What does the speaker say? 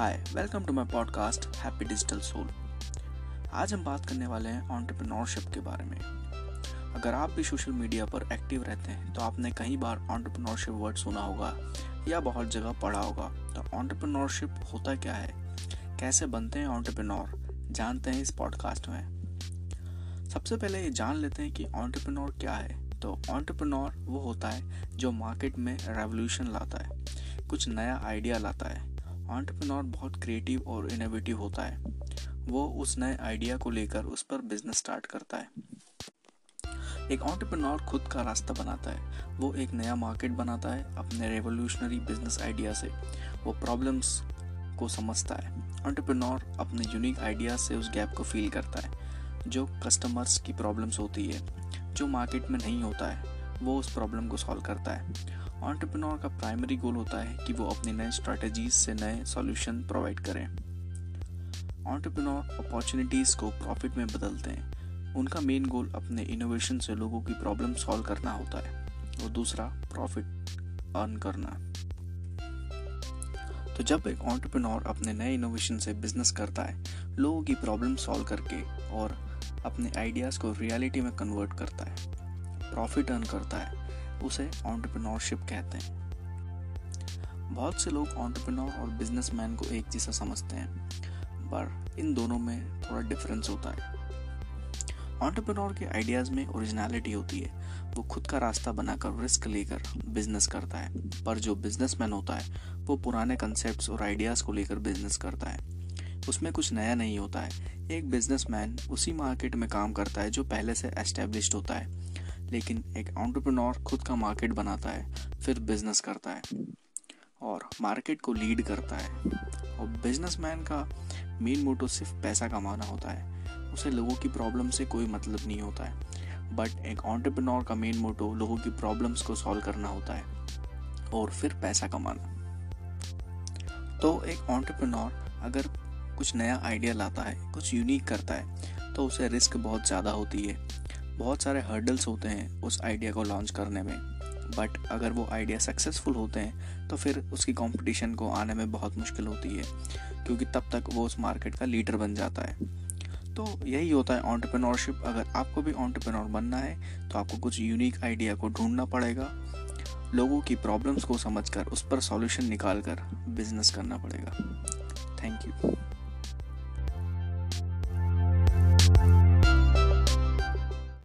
Hi welcome to my podcast happy digital soul आज हम बात करने वाले हैं ऑन्टरप्रेन्योरशिप के बारे में। अगर आप भी सोशल मीडिया पर एक्टिव रहते हैं तो आपने कई बार ऑन्टरप्रेन्योरशिप वर्ड सुना होगा, या बहुत जगह पढ़ा होगा। तो ऑन्टरप्रेन्योरशिप होता क्या है? कैसे बनते हैं ऑन्टरप्रेन्योर जानते हैं इस पॉडकास्ट में। सबसे पहले ये जान लेते हैं कि ऑन्टरप्रेन्योर क्या है। तो ऑन्टरप्रेन्योर वो होता है जो मार्केट में रेवोल्यूशन लाता है, कुछ नया आइडिया लाता है। ऑन्टरप्रनोर बहुत क्रिएटिव और इनोवेटिव होता है। वो उस नए आइडिया को लेकर उस पर बिज़नेस स्टार्ट करता है। एक ऑन्टरप्रनोर खुद का रास्ता बनाता है। वो एक नया मार्केट बनाता है अपने रेवोल्यूशनरी बिज़नेस आइडिया से। वो प्रॉब्लम्स को समझता है। ऑन्टरप्रनोर अपने यूनिक आइडिया से उस गैप को फील करता है। जो कस्टमर्स की प्रॉब्लम्स होती है, जो मार्केट में नहीं होता है। वो उस प्रॉब्लम को सॉल्व करता है। ऑन्टरप्रनोर का प्राइमरी गोल होता है कि वो अपनी नए स्ट्रेटजीज से नए सॉल्यूशन प्रोवाइड करें। ऑन्टरप्रनोर अपॉर्चुनिटीज़ को प्रॉफिट में बदलते हैं। उनका मेन गोल अपने इनोवेशन से लोगों की प्रॉब्लम सॉल्व करना होता है और दूसरा प्रॉफिट अर्न करना। तो जब एक ऑन्टरप्रनोर अपने नए इनोवेशन से बिज़नेस करता है, लोगों की प्रॉब्लम सॉल्व करके और अपने आइडियाज़ को रियलिटी में कन्वर्ट करता है। प्रॉफिट अर्न करता है, उसे ऑन्टरप्रिनोरशिप कहते हैं। बहुत से लोग ऑन्टरप्रिनोर और बिजनेसमैन को एक जैसा समझते हैं, पर इन दोनों में थोड़ा डिफरेंस होता है। ऑन्टरप्रिनोर के आइडियाज़ में ओरिजिनलिटी होती है, वो खुद का रास्ता बनाकर रिस्क लेकर बिज़नेस करता है, पर जो बिजनेसमैन होता है, वो पुराने कंसेप्ट और आइडियाज़ को लेकर बिज़नेस करता है। उसमें कुछ नया नहीं होता है, एक बिजनेसमैन उसी मार्केट में काम करता है, जो पहले से एस्टेब्लिश होता है। लेकिन एक एंटरप्रेन्योर खुद का मार्केट बनाता है, फिर बिज़नेस करता है और मार्केट को लीड करता है। और बिजनेसमैन का मेन मोटो सिर्फ़ पैसा कमाना होता है, उसे लोगों की प्रॉब्लम से कोई मतलब नहीं होता है। बट एक ऑन्टरप्रेन्योर का मेन मोटो लोगों की प्रॉब्लम्स को सॉल्व करना होता है और फिर पैसा कमाना। तो एक ऑन्टरप्रेन्योर अगर कुछ नया आइडिया लाता है, कुछ यूनिक करता है तो उसे रिस्क बहुत ज़्यादा होती है। बहुत सारे हर्डल्स होते हैं उस आइडिया को लॉन्च करने में। बट अगर वो आइडिया सक्सेसफुल होते हैं तो फिर उसकी कंपटीशन को आने में बहुत मुश्किल होती है, क्योंकि तब तक वो उस मार्केट का लीडर बन जाता है। तो यही होता है ऑन्टरप्रेन्योरशिप अगर आपको भी ऑन्टरप्रेन्योर बनना है तो आपको कुछ यूनिक आइडिया को ढूंढना पड़ेगा। लोगों की प्रॉब्लम्स को समझकर, उस पर सॉल्यूशन निकाल कर बिज़नेस करना पड़ेगा। Thank you